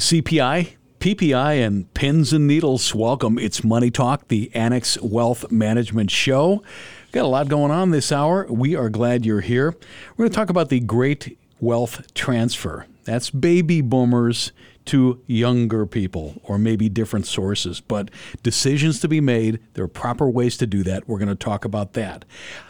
CPI, PPI, and pins and needles. Welcome. It's Money Talk, the Annex Wealth Management Show. Got a lot going on this hour. We are glad you're here. We're going to talk about the great wealth transfer. That's baby boomers to younger people or maybe different sources. But decisions to be made, there are proper ways to do that. We're going to talk about that.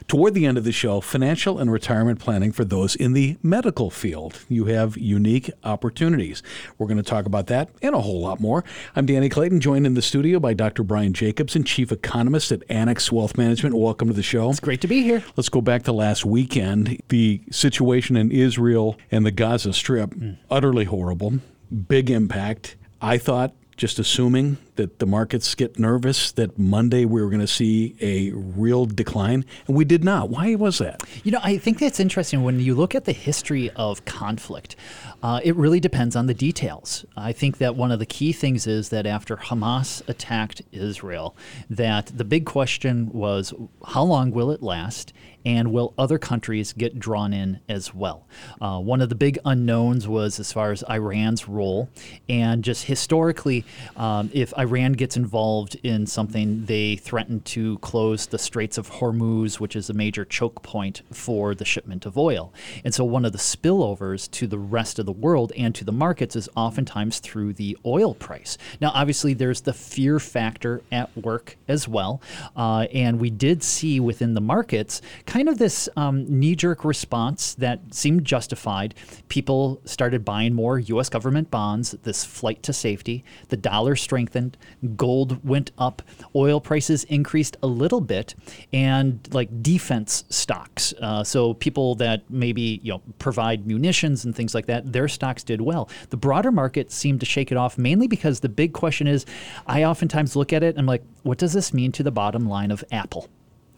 Toward the end of the show, financial and retirement planning for those in the medical field. You have unique opportunities. We're going to talk about that and a whole lot more. I'm Danny Clayton, joined in the studio by Dr. Brian Jacobsen, Chief Economist at Annex Wealth Management. Welcome to the show. It's great to be here. Let's go back to last weekend. The situation in Israel and the Gaza Strip, mm. utterly horrible big impact. I thought, just assuming that the markets get nervous that Monday we were going to see a real decline, and we did not. Why was that? You know, I think that's interesting. When you look at the history of conflict, uh, it really depends on the details. I think that one of the key things is that after Hamas attacked Israel, that the big question was how long will it last, and will other countries get drawn in as well? Uh, one of the big unknowns was as far as Iran's role, and just historically, um, if Iran gets involved in something, they threaten to close the Straits of Hormuz, which is a major choke point for the shipment of oil. And so, one of the spillovers to the rest of the world and to the markets is oftentimes through the oil price. Now, obviously, there's the fear factor at work as well, uh, and we did see within the markets kind of this um, knee jerk response that seemed justified. People started buying more U.S. government bonds, this flight to safety. The dollar strengthened, gold went up, oil prices increased a little bit, and like defense stocks. Uh, so people that maybe you know provide munitions and things like that, their stocks did well. The broader market seemed to shake it off mainly because the big question is I oftentimes look at it and I'm like, what does this mean to the bottom line of Apple?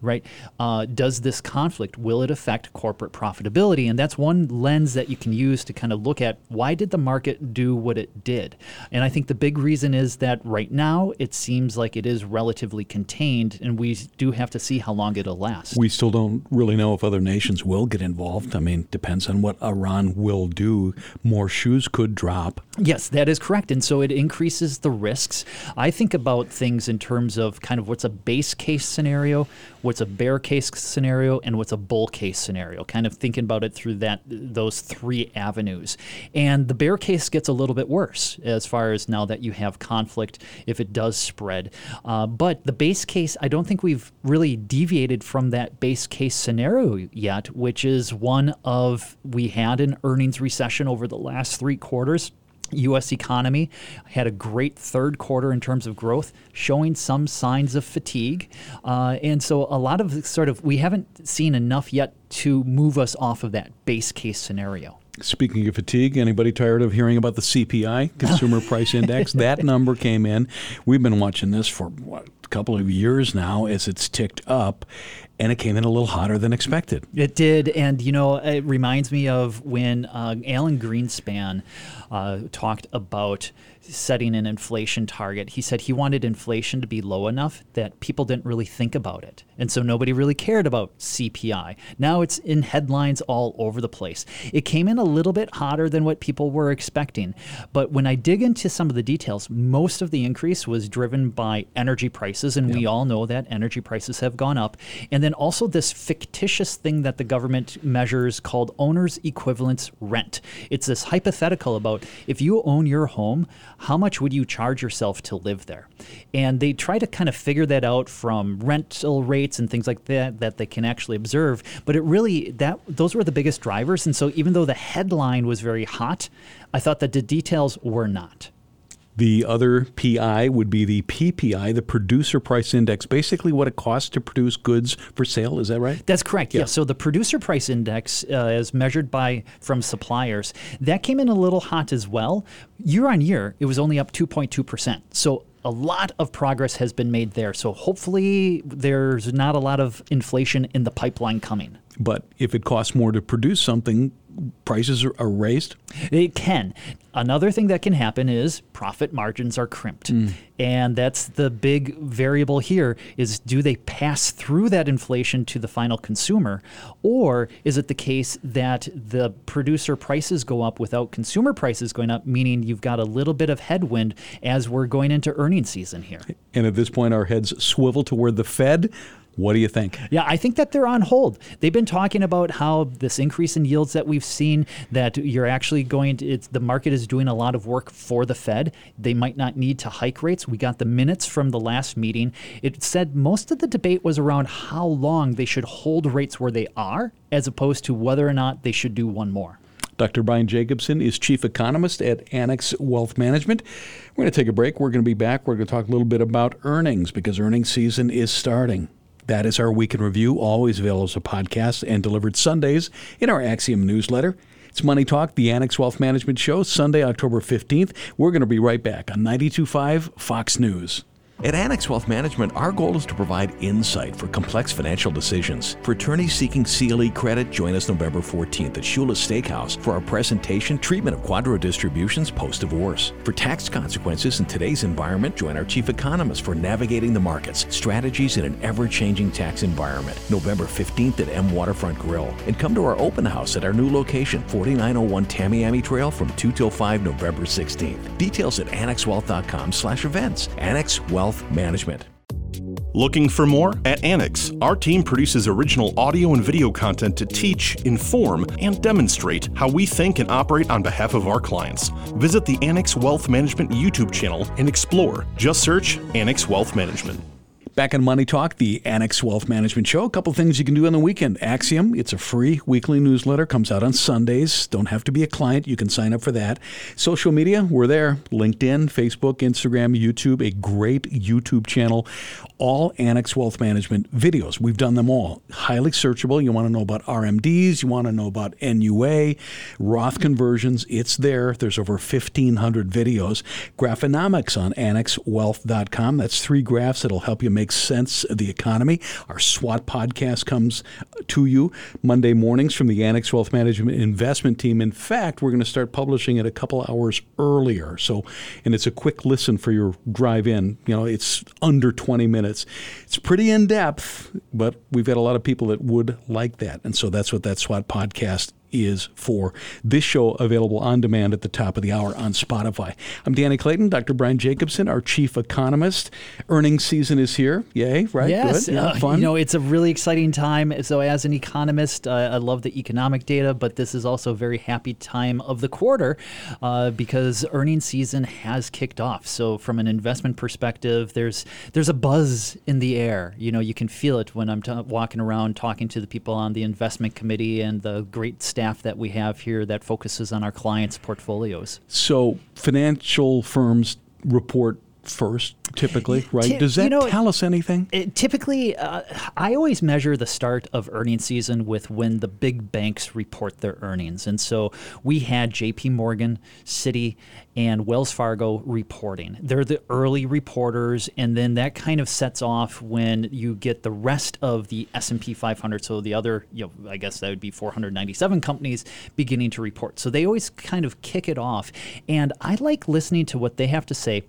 Right? Uh, does this conflict will it affect corporate profitability? And that's one lens that you can use to kind of look at why did the market do what it did? And I think the big reason is that right now it seems like it is relatively contained, and we do have to see how long it'll last. We still don't really know if other nations will get involved. I mean, depends on what Iran will do. More shoes could drop. Yes, that is correct, and so it increases the risks. I think about things in terms of kind of what's a base case scenario what's a bear case scenario and what's a bull case scenario kind of thinking about it through that those three avenues. And the bear case gets a little bit worse as far as now that you have conflict if it does spread. Uh, but the base case i don't think we've really deviated from that base case scenario yet which is one of we had an earnings recession over the last three quarters U.S. economy had a great third quarter in terms of growth, showing some signs of fatigue. Uh, and so, a lot of sort of, we haven't seen enough yet to move us off of that base case scenario. Speaking of fatigue, anybody tired of hearing about the CPI, Consumer Price Index? That number came in. We've been watching this for what, couple of years now as it's ticked up and it came in a little hotter than expected. It did, and you know, it reminds me of when uh, Alan Greenspan uh, talked about setting an inflation target. He said he wanted inflation to be low enough that people didn't really think about it. And so nobody really cared about CPI. Now it's in headlines all over the place. It came in a little bit hotter than what people were expecting. But when I dig into some of the details, most of the increase was driven by energy prices. And yep. we all know that energy prices have gone up. And then also this fictitious thing that the government measures called owner's equivalent rent. It's this hypothetical about if you own your home, how much would you charge yourself to live there? And they try to kind of figure that out from rental rates and things like that that they can actually observe. But it really that those were the biggest drivers. And so even though the headline was very hot, I thought that the details were not. The other PI would be the PPI, the Producer Price Index, basically what it costs to produce goods for sale. Is that right? That's correct. Yeah. yeah. So the Producer Price Index, uh, as measured by from suppliers, that came in a little hot as well. Year on year, it was only up 2.2 percent. So a lot of progress has been made there. So hopefully there's not a lot of inflation in the pipeline coming. But if it costs more to produce something, prices are, raised? It can. Another thing that can happen is profit margins are crimped. Mm. And that's the big variable here is do they pass through that inflation to the final consumer or is it the case that the producer prices go up without consumer prices going up meaning you've got a little bit of headwind as we're going into earnings season here. And at this point our heads swivel toward the Fed what do you think? Yeah, I think that they're on hold. They've been talking about how this increase in yields that we've seen, that you're actually going to, it's, the market is doing a lot of work for the Fed. They might not need to hike rates. We got the minutes from the last meeting. It said most of the debate was around how long they should hold rates where they are, as opposed to whether or not they should do one more. Dr. Brian Jacobsen is chief economist at Annex Wealth Management. We're going to take a break. We're going to be back. We're going to talk a little bit about earnings because earnings season is starting. That is our week in review, always available as a podcast and delivered Sundays in our Axiom newsletter. It's Money Talk, the Annex Wealth Management Show, Sunday, October 15th. We're going to be right back on 92.5 Fox News. At Annex Wealth Management, our goal is to provide insight for complex financial decisions. For attorneys seeking CLE credit, join us November 14th at Shula's Steakhouse for our presentation Treatment of QDRO Distributions Post Divorce. For tax consequences in today's environment, join our chief economist for navigating the markets, strategies in an ever changing tax environment. November 15th at M Waterfront Grill. And come to our open house at our new location, 4901 Tamiami Trail from 2 till 5 November 16th. Details at annexwealth.com slash events. Annex Wealth Wealth Management. Looking for more? At Annex, our team produces original audio and video content to teach, inform, and demonstrate how we think and operate on behalf of our clients. Visit the Annex Wealth Management YouTube channel and explore. Just search Annex Wealth Management. Back on Money Talk, the Annex Wealth Management Show. A couple things you can do on the weekend. Axiom, it's a free weekly newsletter, comes out on Sundays. Don't have to be a client. You can sign up for that. Social media, we're there. LinkedIn, Facebook, Instagram, YouTube, a great YouTube channel. All Annex Wealth Management videos. We've done them all. Highly searchable. You want to know about RMDs, you want to know about NUA, Roth conversions. It's there. There's over 1,500 videos. Graphonomics on annexwealth.com. That's three graphs that'll help you make makes sense of the economy. Our SWAT podcast comes uh, to you Monday mornings from the Annex Wealth Management Investment Team. In fact, we're going to start publishing it a couple hours earlier. So, and it's a quick listen for your drive in. You know, it's under 20 minutes. It's pretty in depth, but we've got a lot of people that would like that. And so that's what that SWAT podcast is for. This show available on demand at the top of the hour on Spotify. I'm Danny Clayton, Dr. Brian Jacobsen, our chief economist. Earnings season is here. Yay, right? Yes. Good. Yeah, uh, fun. You know, it's a really exciting time. So, as an economist, uh, I love the economic data, but this is also a very happy time of the quarter uh, because earnings season has kicked off. So, from an investment perspective, there's there's a buzz in the air. You know, you can feel it when I'm t- walking around talking to the people on the investment committee and the great staff staff that we have here that focuses on our clients' portfolios. So, financial firms report first typically right? T- does that you know, tell us anything? it, typically uh, i always measure the start of earnings season with when the big banks report their earnings. And so we had jp morgan citi and wells fargo reporting. They're the early reporters and then that kind of sets off when you get the rest of the s&p 500 so the other you know i guess that would be 497 companies beginning to report. So they always kind of kick it off. And i like listening to what they have to say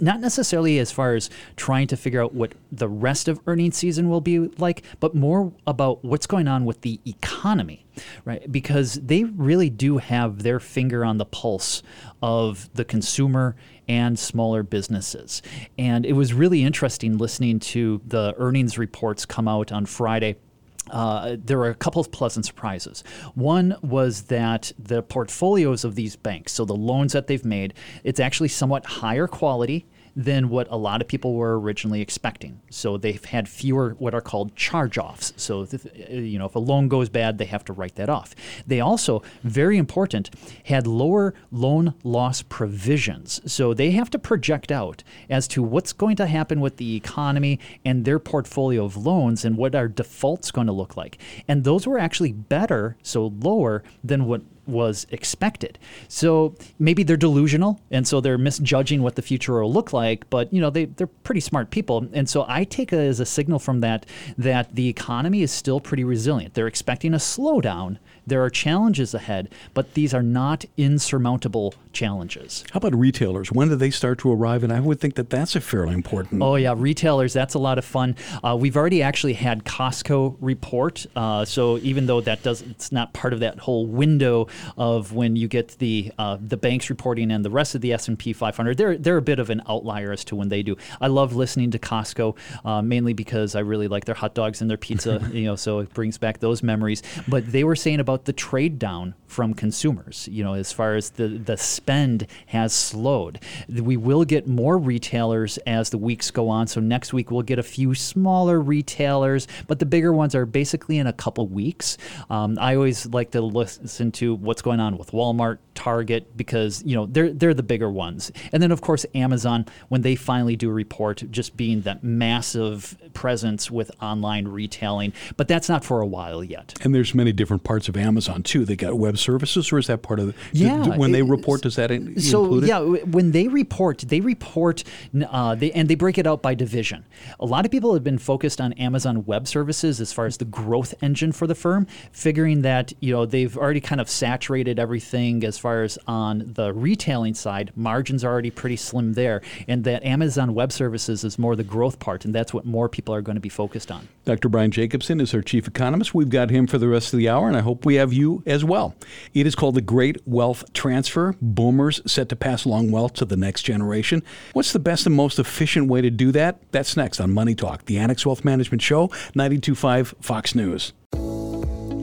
not necessarily as far as trying to figure out what the rest of earnings season will be like, but more about what's going on with the economy, right? Because they really do have their finger on the pulse of the consumer and smaller businesses. And it was really interesting listening to the earnings reports come out on Friday uh, there were a couple of pleasant surprises. One was that the portfolios of these banks, so the loans that they've made, it's actually somewhat higher quality than what a lot of people were originally expecting. So they've had fewer what are called charge offs. So, you know, if a loan goes bad, they have to write that off. They also, very important, had lower loan loss provisions. So they have to project out as to what's going to happen with the economy and their portfolio of loans and what our default's going to look like. And those were actually better, so lower than what was expected. So maybe they're delusional and so they're misjudging what the future will look like, but you know, they, they're pretty smart people. And so I take it as a signal from that that the economy is still pretty resilient. They're expecting a slowdown. There are challenges ahead, but these are not insurmountable challenges. How about retailers? When do they start to arrive? And I would think that that's a fairly important. Oh yeah, retailers. That's a lot of fun. Uh, we've already actually had Costco report. Uh, so even though that does, it's not part of that whole window of when you get the uh, the banks reporting and the rest of the S and P 500. They're they're a bit of an outlier as to when they do. I love listening to Costco uh, mainly because I really like their hot dogs and their pizza. you know, so it brings back those memories. But they were saying about the trade down from consumers. You know, as far as the the spend has slowed. We will get more retailers as the weeks go on. So next week we'll get a few smaller retailers, but the bigger ones are basically in a couple weeks. Um, I always like to listen to what's going on with Walmart, Target, because you know they're they're the bigger ones. And then of course Amazon when they finally do report, just being that massive presence with online retailing. But that's not for a while yet. And there's many different parts of Amazon too. They got web services, or is that part of the? Yeah. when they report, does that in, so include it? yeah, when they report, they report, uh, they, and they break it out by division. A lot of people have been focused on Amazon Web Services as far as the growth engine for the firm, figuring that you know they've already kind of saturated everything as far as on the retailing side. Margins are already pretty slim there, and that Amazon Web Services is more the growth part, and that's what more people are going to be focused on. Dr. Brian Jacobsen is our chief economist. We've got him for the rest of the hour, and I hope we have you as well. It is called the Great Wealth Transfer. Boomers set to pass along wealth to the next generation. What's the best and most efficient way to do that? That's next on Money Talk, the Annex Wealth Management Show, 925 Fox News.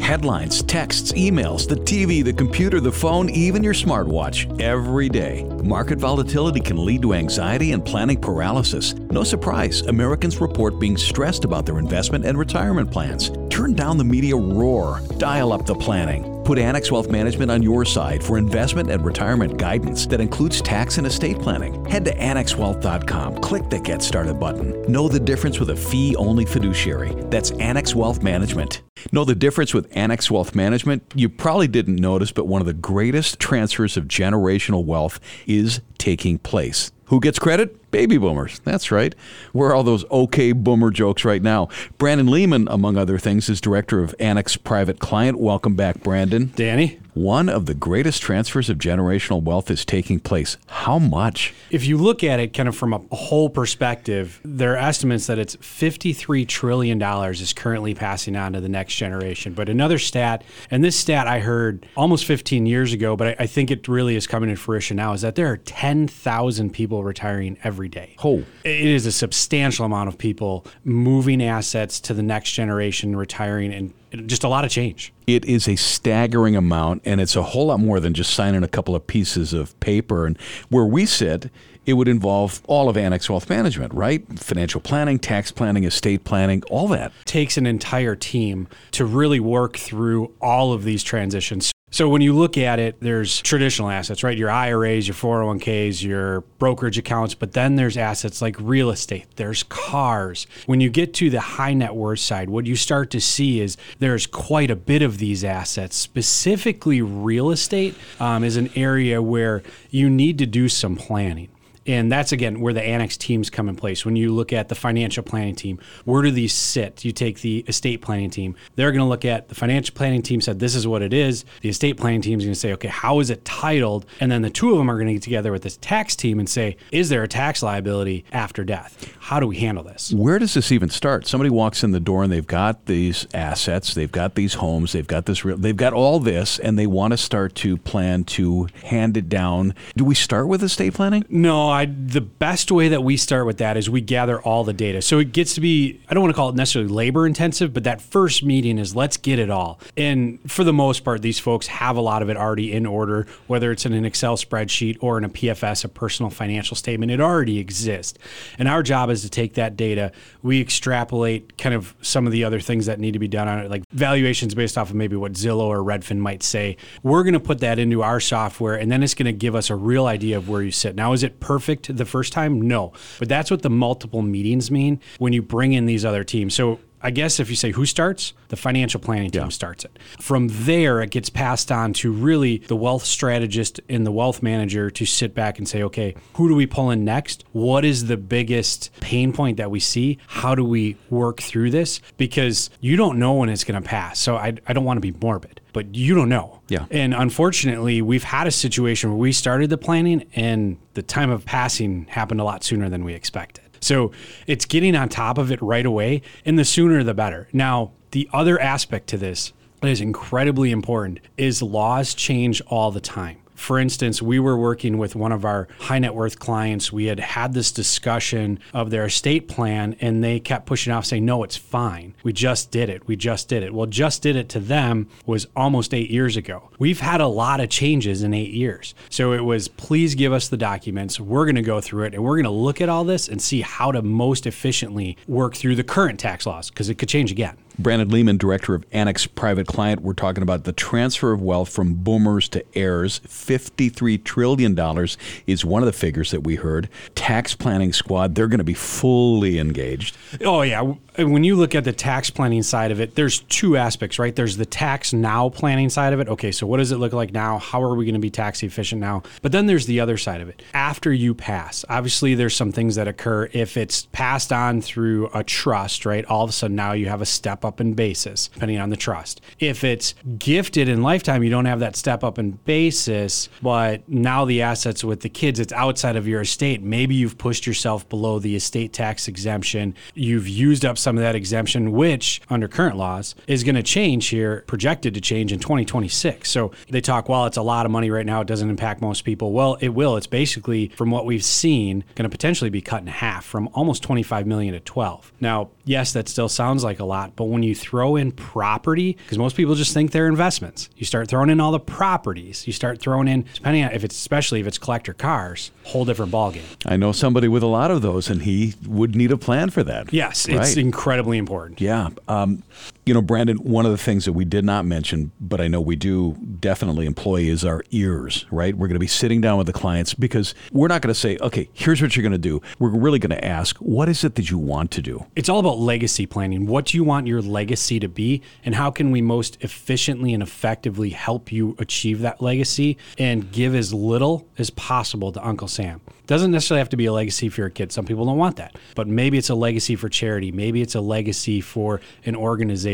Headlines, texts, emails, the TV, the computer, the phone, even your smartwatch, every day. Market volatility can lead to anxiety and planning paralysis. No surprise, Americans report being stressed about their investment and retirement plans. Turn down the media roar, dial up the planning. Put Annex Wealth Management on your side for investment and retirement guidance that includes tax and estate planning. Head to annexwealth.com, click the Get Started button. Know the difference with a fee only fiduciary. That's Annex Wealth Management. Know the difference with Annex Wealth Management? You probably didn't notice, but one of the greatest transfers of generational wealth is taking place. Who gets credit? Baby boomers. That's right. Where are all those okay boomer jokes right now? Brandon Lehman, among other things, is director of Annex Private Client. Welcome back, Brandon. Danny? One of the greatest transfers of generational wealth is taking place. How much? If you look at it kind of from a whole perspective, there are estimates that it's $53 trillion is currently passing on to the next generation. But another stat, and this stat I heard almost 15 years ago, but I, I think it really is coming to fruition now, is that there are 10,000 people retiring every day. Oh. It is a substantial amount of people moving assets to the next generation, retiring, and just a lot of change. It is a staggering amount, and it's a whole lot more than just signing a couple of pieces of paper. And where we sit, it would involve all of Annex Wealth Management, right? Financial planning, tax planning, estate planning, all that. takes an entire team to really work through all of these transitions. So when you look at it, there's traditional assets, right? Your IRAs, your 401ks, your brokerage accounts, but then there's assets like real estate, there's cars. When you get to the high net worth side, what you start to see is there's quite a bit of these assets. Specifically, real estate um, is an area where you need to do some planning. And that's again where the annex teams come in place. When you look at the financial planning team, where do these sit? You take the estate planning team. They're going to look at the financial planning team said this is what it is. The estate planning team is going to say, okay, how is it titled? And then the two of them are going to get together with this tax team and say, is there a tax liability after death? How do we handle this? Where does this even start? Somebody walks in the door and they've got these assets, they've got these homes, they've got this real, they've got all this, and they want to start to plan to hand it down. Do we start with estate planning? No, I, the best way that we start with that is we gather all the data. So it gets to be, I don't want to call it necessarily labor intensive, but that first meeting is let's get it all. And for the most part, these folks have a lot of it already in order, whether it's in an Excel spreadsheet or in a PFS, a personal financial statement, it already exists. And our job is to take that data, we extrapolate kind of some of the other things that need to be done on it, like valuations based off of maybe what Zillow or Redfin might say. We're going to put that into our software, and then it's going to give us a real idea of where you sit. Now, is it perfect the first time? No. But that's what the multiple meetings mean when you bring in these other teams. So I guess if you say who starts, the financial planning team yeah. starts it. From there, it gets passed on to really the wealth strategist and the wealth manager to sit back and say, okay, who do we pull in next? What is the biggest pain point that we see? How do we work through this? Because you don't know when it's going to pass. So I, I don't want to be morbid, but you don't know. Yeah. And unfortunately, we've had a situation where we started the planning and the time of passing happened a lot sooner than we expected. So it's getting on top of it right away, and the sooner the better. Now, the other aspect to this that is incredibly important is laws change all the time. For instance, we were working with one of our high net worth clients. We had had this discussion of their estate plan, and they kept pushing off saying, No, it's fine. We just did it. We just did it. Well, just did it to them was almost eight years ago. We've had a lot of changes in eight years. So it was, please give us the documents. We're going to go through it and we're going to look at all this and see how to most efficiently work through the current tax laws because it could change again. Brandon Lehman, director of Annex Private Client. We're talking about the transfer of wealth from boomers to heirs. $53 trillion is one of the figures that we heard. Tax planning squad, they're going to be fully engaged. Oh, yeah. When you look at the tax planning side of it, there's two aspects, right? There's the tax now planning side of it. Okay, so what does it look like now? How are we going to be tax efficient now? But then there's the other side of it. After you pass, obviously, there's some things that occur. If it's passed on through a trust, right? All of a sudden now you have a step up in basis, depending on the trust. If it's gifted in lifetime, you don't have that step up in basis, but now the assets with the kids, it's outside of your estate. Maybe you've pushed yourself below the estate tax exemption. You've used up some of that exemption, which under current laws is going to change here, projected to change in 2026. So they talk, well, it's a lot of money right now. It doesn't impact most people. Well, it will. It's basically, from what we've seen, going to potentially be cut in half from almost 25 million to 12. Now, yes, that still sounds like a lot, but when you throw in property, because most people just think they're investments, you start throwing in all the properties, you start throwing in, depending on if it's, especially if it's collector cars, whole different ballgame. I know somebody with a lot of those, and he would need a plan for that. Yes, right? it's incredibly important. Yeah. Um, you know, Brandon, one of the things that we did not mention, but I know we do definitely employ is our ears, right? We're going to be sitting down with the clients because we're not going to say, okay, here's what you're going to do. We're really going to ask, what is it that you want to do? It's all about legacy planning. What do you want your legacy to be? And how can we most efficiently and effectively help you achieve that legacy and give as little as possible to Uncle Sam? Doesn't necessarily have to be a legacy for your kid. Some people don't want that. But maybe it's a legacy for charity. Maybe it's a legacy for an organization.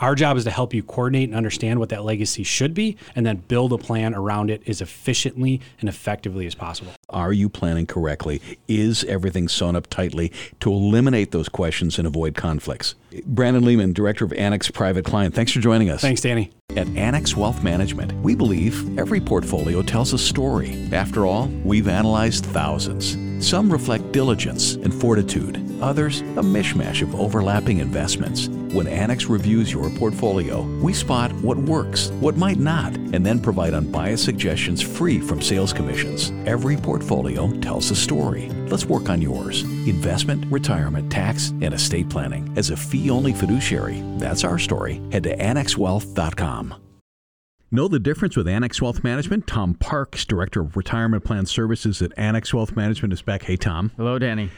Our job is to help you coordinate and understand what that legacy should be and then build a plan around it as efficiently and effectively as possible. Are you planning correctly? Is everything sewn up tightly to eliminate those questions and avoid conflicts? Brandon Lehman, Director of Annex Private Client, thanks for joining us. Thanks, Danny. At Annex Wealth Management, we believe every portfolio tells a story. After all, we've analyzed thousands. Some reflect diligence and fortitude, others, a mishmash of overlapping investments. When Annex reviews your portfolio, we spot what works, what might not, and then provide unbiased suggestions free from sales commissions. Every portfolio tells a story. Let's work on yours. Investment, retirement, tax, and estate planning. As a fee only fiduciary, that's our story. Head to annexwealth.com. Know the difference with Annex Wealth Management? Tom Parks, Director of Retirement Plan Services at Annex Wealth Management, is back. Hey, Tom. Hello, Danny.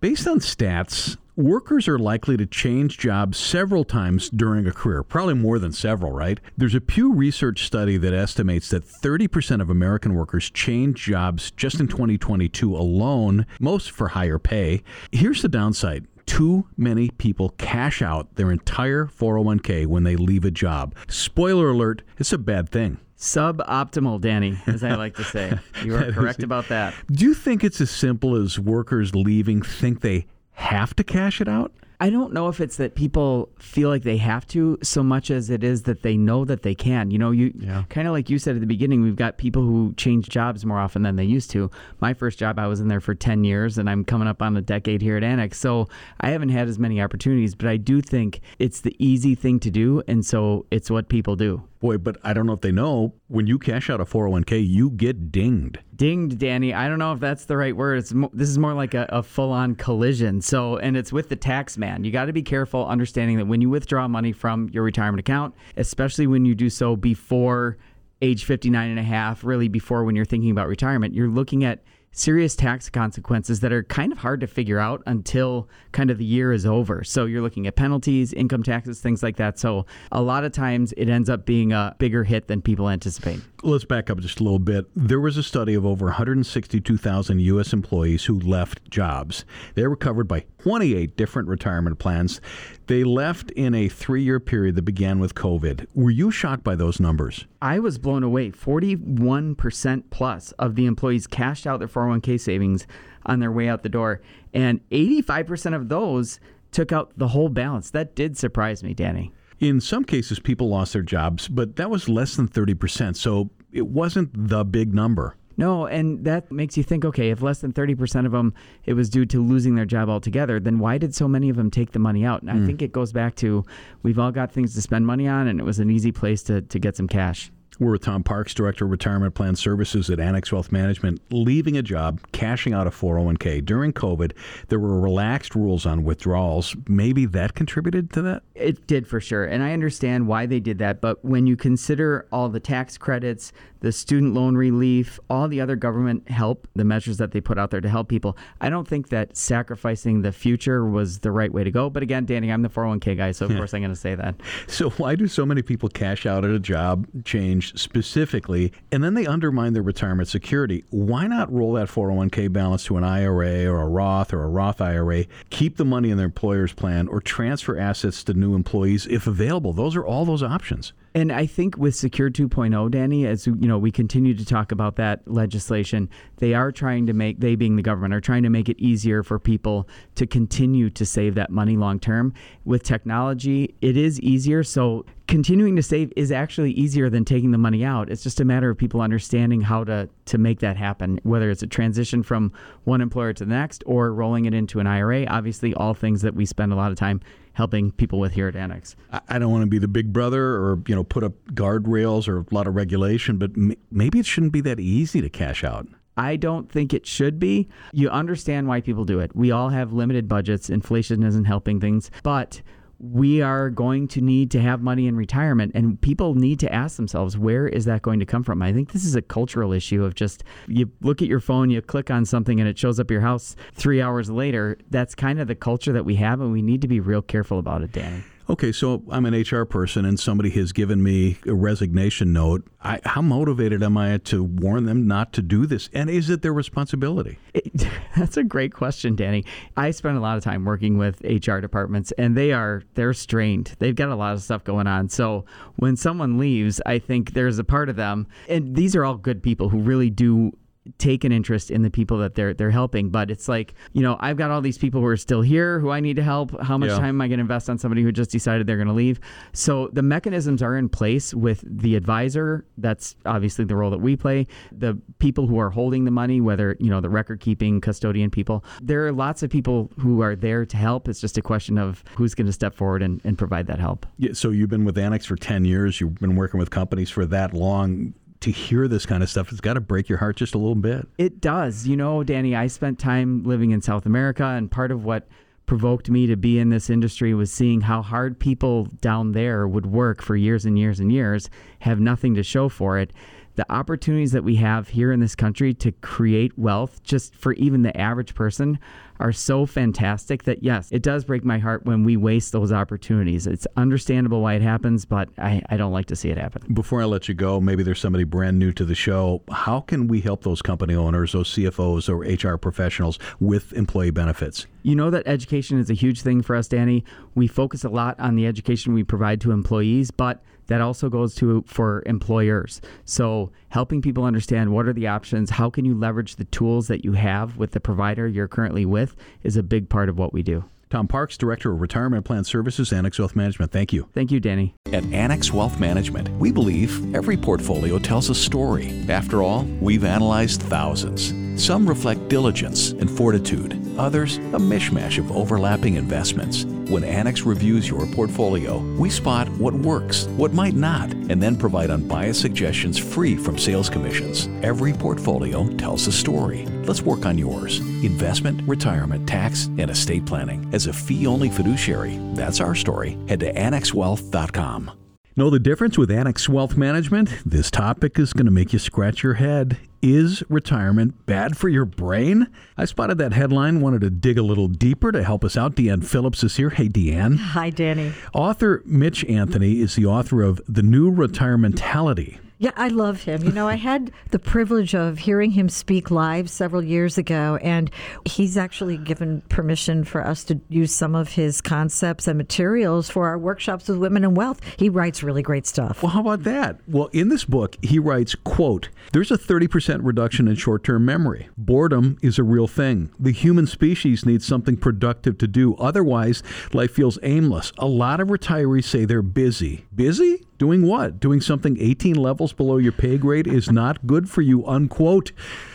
Based on stats, workers are likely to change jobs several times during a career, probably more than several, right? There's a Pew Research study that estimates that 30% of American workers change jobs just in 2022 alone, most for higher pay. Here's the downside too many people cash out their entire 401k when they leave a job. Spoiler alert, it's a bad thing. Suboptimal, Danny, as I like to say. You are correct about that. Do you think it's as simple as workers leaving think they have to cash it out? I don't know if it's that people feel like they have to so much as it is that they know that they can. You know, you Yeah. kind of like you said at the beginning, we've got people who change jobs more often than they used to. My first job, I was in there for 10 years and I'm coming up on a decade here at Annex. So I haven't had as many opportunities, but I do think it's the easy thing to do. And so it's what people do. Boy, but I don't know if they know when you cash out a 401k, you get dinged. Dinged, Danny. I don't know if that's the right word. It's mo- this is more like a, a full-on collision. So, and it's with the tax man. You got to be careful, understanding that when you withdraw money from your retirement account, especially when you do so before age 59 and a half, really before when you're thinking about retirement, you're looking at serious tax consequences that are kind of hard to figure out until kind of the year is over. So you're looking at penalties, income taxes, things like that. So a lot of times it ends up being a bigger hit than people anticipate. Let's back up just a little bit. There was a study of over 162,000 U.S. employees who left jobs. They were covered by 28 different retirement plans. They left in a three year period that began with COVID. Were you shocked by those numbers? I was blown away. 41% plus of the employees cashed out their 401k savings on their way out the door. And 85% of those took out the whole balance. That did surprise me, Danny. In some cases, people lost their jobs, but that was less than 30%. So it wasn't the big number. No, and that makes you think okay, if less than 30% of them it was due to losing their job altogether, then why did so many of them take the money out? And I hmm. think it goes back to we've all got things to spend money on, and it was an easy place to, to get some cash. We're with Tom Parks, Director of Retirement Plan Services at Annex Wealth Management. Leaving a job, cashing out a 401k. During COVID, there were relaxed rules on withdrawals. Maybe that contributed to that? It did for sure. And I understand why they did that. But when you consider all the tax credits, the student loan relief, all the other government help, the measures that they put out there to help people, I don't think that sacrificing the future was the right way to go. But again, Danny, I'm the 401k guy, so of course I'm going to say that. So, why do so many people cash out at a job change specifically and then they undermine their retirement security? Why not roll that 401k balance to an IRA or a Roth or a Roth IRA, keep the money in their employer's plan, or transfer assets to new employees if available? Those are all those options. And I think with Secure 2.0, Danny, as you know, we continue to talk about that legislation. They are trying to make, they being the government, are trying to make it easier for people to continue to save that money long term. With technology, it is easier. So continuing to save is actually easier than taking the money out. It's just a matter of people understanding how to to make that happen, whether it's a transition from one employer to the next or rolling it into an IRA. Obviously, all things that we spend a lot of time helping people with here at Annex. I- don't want to be the big brother or you know put up guardrails or a lot of regulation, but m- maybe it shouldn't be that easy to cash out. I don't think it should be. You understand why people do it. We all have limited budgets. Inflation isn't helping things, but we are going to need to have money in retirement and people need to ask themselves where is that going to come from? I think this is a cultural issue of just you look at your phone you click on something and it shows up your house three hours later. That's kind of the culture that we have and we need to be real careful about it danny Okay, so I'm an HR person and somebody has given me a resignation note. I, how motivated am I to warn them not to do this? And is it their responsibility? It, that's a great question, Danny. I spend a lot of time working with HR departments, and they are they're strained. They've got a lot of stuff going on. So when someone leaves, I think there's a part of them, and these are all good people who really do take an interest in the people that they're they're helping. But it's like you know I've got all these people who are still here who I need to help. How much Yeah. time am I going to invest on somebody who just decided they're going to leave? So the mechanisms are in place with the advisor. That's obviously the role that we play. The people who are holding the money whether you know the record keeping custodian people. There are lots of people who are there to help. It's just a question of who's going to step forward and, and provide that help. Yeah, so you've been with Annex for 10 years, you've been working with companies for that long. To hear this kind of stuff, it's got to break your heart just a little bit. It does. You know, Danny, I spent time living in South America, and part of what provoked me to be in this industry was seeing how hard people down there would work for years and years and years, have nothing to show for it. The opportunities that we have here in this country to create wealth, just for even the average person, are so fantastic that yes, it does break my heart when we waste those opportunities. It's understandable why it happens, but I, I don't like to see it happen. Before I let you go, maybe there's somebody brand new to the show. How can we help those company owners, those CFOs, or HR professionals with employee benefits? You know that education is a huge thing for us, Danny. We focus a lot on the education we provide to employees, but that also goes to for employers. So, helping people understand what are the options, how can you leverage the tools that you have with the provider you're currently with is a big part of what we do. Tom Parks, Director of Retirement Plan Services, Annex Wealth Management. Thank you. Thank you, Danny. At Annex Wealth Management, we believe every portfolio tells a story. After all, we've analyzed thousands. Some reflect diligence and fortitude, others, a mishmash of overlapping investments. When Annex reviews your portfolio, we spot what works, what might not, and then provide unbiased suggestions free from sales commissions. Every portfolio tells a story. Let's work on yours. Investment, retirement, tax, and estate planning. As a fee only fiduciary, that's our story. Head to annexwealth.com. Know the difference with Annex Wealth Management? This topic is going to make you scratch your head. Is retirement bad for your brain? I spotted that headline, wanted to dig a little deeper to help us out. Deanne Phillips is here. Hey, Deanne. Hi, Danny. Author Mitch Anthony is the author of The New Retirementality. Yeah, I love him. You know, I had the privilege of hearing him speak live several years ago, and he's actually given permission for us to use some of his concepts and materials for our workshops with women and wealth. He writes really great stuff. Well, how about that? Well, in this book, he writes, quote, There's a 30% reduction in short-term memory. Boredom is a real thing. The human species needs something productive to do. Otherwise, life feels aimless. A lot of retirees say they're busy. Busy? Doing what? Doing something 18 levels below your pay grade is not good for you, unquote.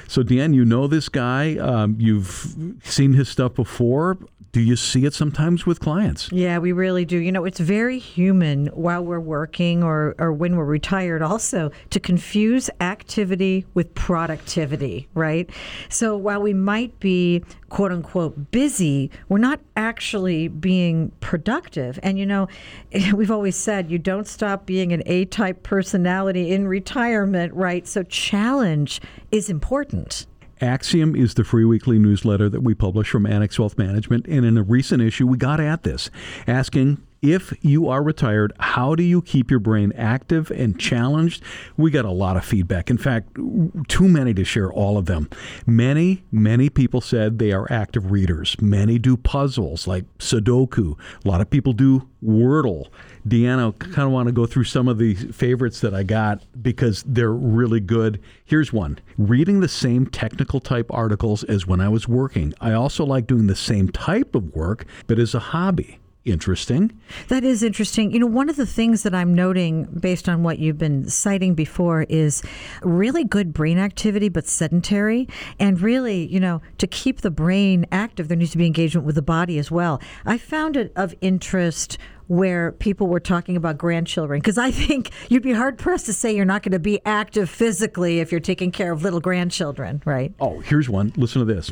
So, Dan, you know this guy. Um, you've seen his stuff before. Do you see it sometimes with clients? Yeah, we really do. You know, it's very human while we're working or, or when we're retired also to confuse activity with productivity, right? So while we might be quote unquote busy, we're not actually being productive. And you know, we've always said you don't stop being an A type personality in retirement, right? So challenge is important. Axiom is the free weekly newsletter that we publish from Annex Wealth Management. And in a recent issue, we got at this, asking if you are retired, how do you keep your brain active and challenged? We got a lot of feedback. In fact, too many to share all of them. Many, many people said they are active readers. Many do puzzles like Sudoku. A lot of people do Wordle. Deanna, kind of want to go through some of the favorites that I got because they're really good. Here's one reading the same technical type articles as when I was working. I also like doing the same type of work, but as a hobby interesting. That is interesting. You know, one of the things that I'm noting based on what you've been citing before is really good brain activity, but sedentary. And really, you know, to keep the brain active, there needs to be engagement with the body as well. I found it of interest where people were talking about grandchildren because I think you'd be hard pressed to say you're not going to be active physically if you're taking care of little grandchildren, right? Oh, here's one. Listen to this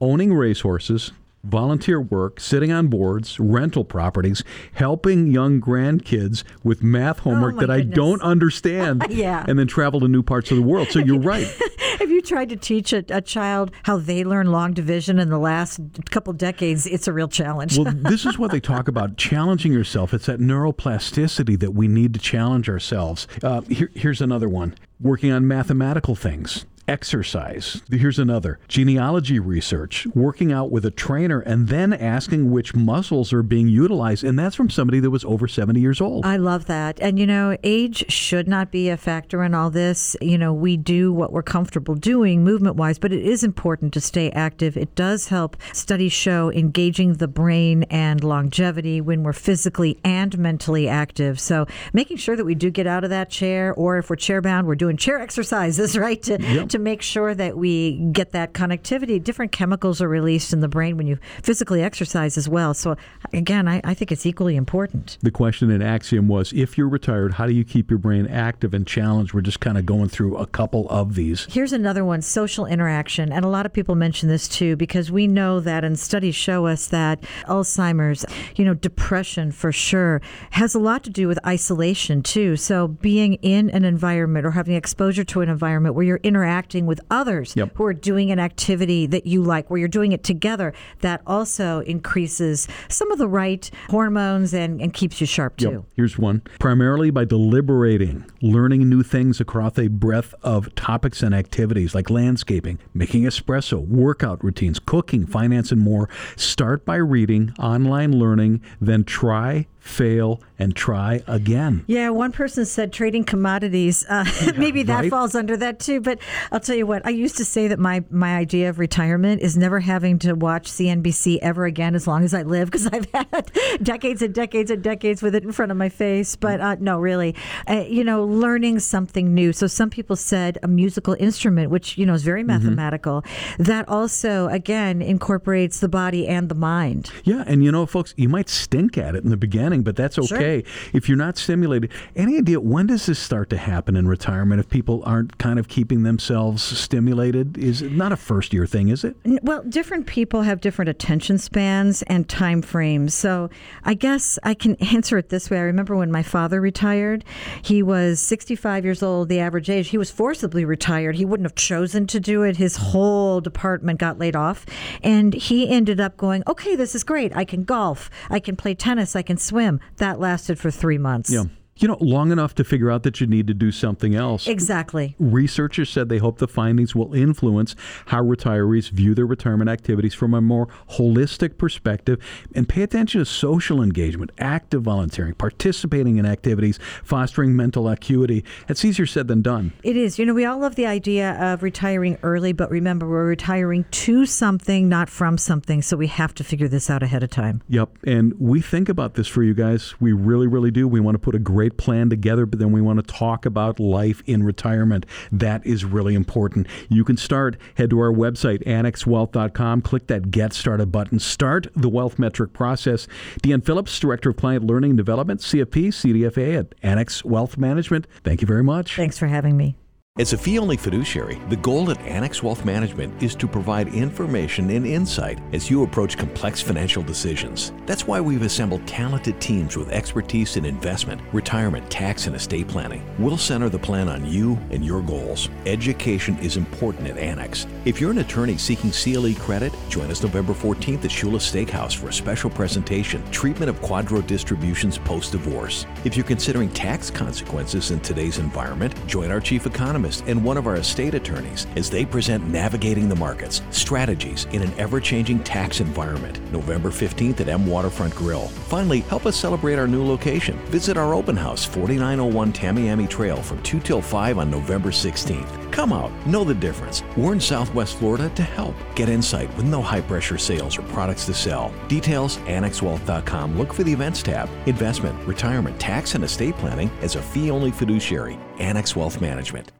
owning racehorses volunteer work, sitting on boards, rental properties, helping young grandkids with math homework oh that goodness. I don't understand, yeah. and then travel to new parts of the world. So you're right. Have you tried to teach a, a, child how they learn long division in the last couple decades? It's a real challenge. well, this is what they talk about challenging yourself. It's that neuroplasticity that we need to challenge ourselves. Uh, here, here's another one working on mathematical things exercise. Here's another genealogy research, working out with a trainer, and then asking which muscles are being utilized. And that's from somebody that was over 70 years old. I love that. And, you know, age should not be a factor in all this. You know, we do what we're comfortable doing movement wise, but it is important to stay active. It does help. Studies show engaging the brain and longevity when we're physically and mentally active. So making sure that we do get out of that chair, or if we're chair bound, we're doing chair exercises, right? To, Yep. to make sure that we get that connectivity. Different chemicals are released in the brain when you physically exercise as well. So, again, I, I think it's equally important. The question in Axiom was if you're retired, how do you keep your brain active and challenged? We're just kind of going through a couple of these. Here's another one social interaction. And a lot of people mention this too because we know that, and studies show us that Alzheimer's, you know, depression for sure, has a lot to do with isolation too. So, being in an environment or having exposure to an environment where you're interacting with others Yep. who are doing an activity that you like, where you're doing it together, that also increases some of the right hormones and, and keeps you sharp too. Yep. Here's one. Primarily by deliberating, learning new things across a breadth of topics and activities like landscaping, making espresso, workout routines, cooking, finance, and more. Start by reading, online learning, then try, fail, and try again. Yeah, one person said trading commodities. Uh, maybe that right. falls under that too. But I'll tell you what. I used to say that my my idea of retirement is never having to watch CNBC ever again as long as I live because I've had decades and decades and decades with it in front of my face. But uh, no, really, uh, you know, learning something new. So some people said a musical instrument, which you know is very Mm-hmm. mathematical, that also again incorporates the body and the mind. Yeah, and you know, folks, you might stink at it in the beginning, but that's Sure. okay if you're not stimulated. Any idea when does this start to happen in retirement if people aren't kind of keeping themselves stimulated? Is it not a first year thing, is it? Well, different people have different attention spans and time frames. So I guess I can answer it this way. I remember when my father retired, he was 65 years old, the average age. He was forcibly retired. He wouldn't have chosen to do it. His whole department got laid off. And he ended up going, okay, this is great. I can golf. I can play tennis. I can swim. That lasted for three months. Yeah. You know, long enough to figure out that you need to do something else. Exactly. Researchers said they hope the findings will influence how retirees view their retirement activities from a more holistic perspective and pay attention to social engagement, active volunteering, participating in activities, fostering mental acuity. It's easier said than done. It is. You know, we all love the idea of retiring early, but remember, we're retiring to something, not from something. So we have to figure this out ahead of time. Yep. And we think about this for you guys. We really, really do. We want to put a great plan together, but then we want to talk about life in retirement. That is really important. You can start. Head to our website, annexwealth.com. Click that Get Started button. Start the wealth metric process. Deanne Phillips, Director of Client Learning and Development, CFP, CDFA at Annex Wealth Management. Thank you very much. Thanks for having me. As a fee only fiduciary, the goal at Annex Wealth Management is to provide information and insight as you approach complex financial decisions. That's why we've assembled talented teams with expertise in investment, retirement, tax, and estate planning. We'll center the plan on you and your goals. Education is important at Annex. If you're an attorney seeking CLE credit, join us November 14th at Shula Steakhouse for a special presentation Treatment of QDRO Distributions Post Divorce. If you're considering tax consequences in today's environment, join our chief economist and one of our estate attorneys as they present Navigating the Markets Strategies in an Ever Changing Tax Environment, November 15th at M Waterfront Grill. Finally, help us celebrate our new location. Visit our open house, 4901 Tamiami Trail, from 2 till 5 on November 16th. Come out, know the difference. We're in Southwest Florida to help. Get insight with no high pressure sales or products to sell. Details annexwealth.com. Look for the events tab. Investment, retirement, tax, and estate planning as a fee only fiduciary. Annex Wealth Management.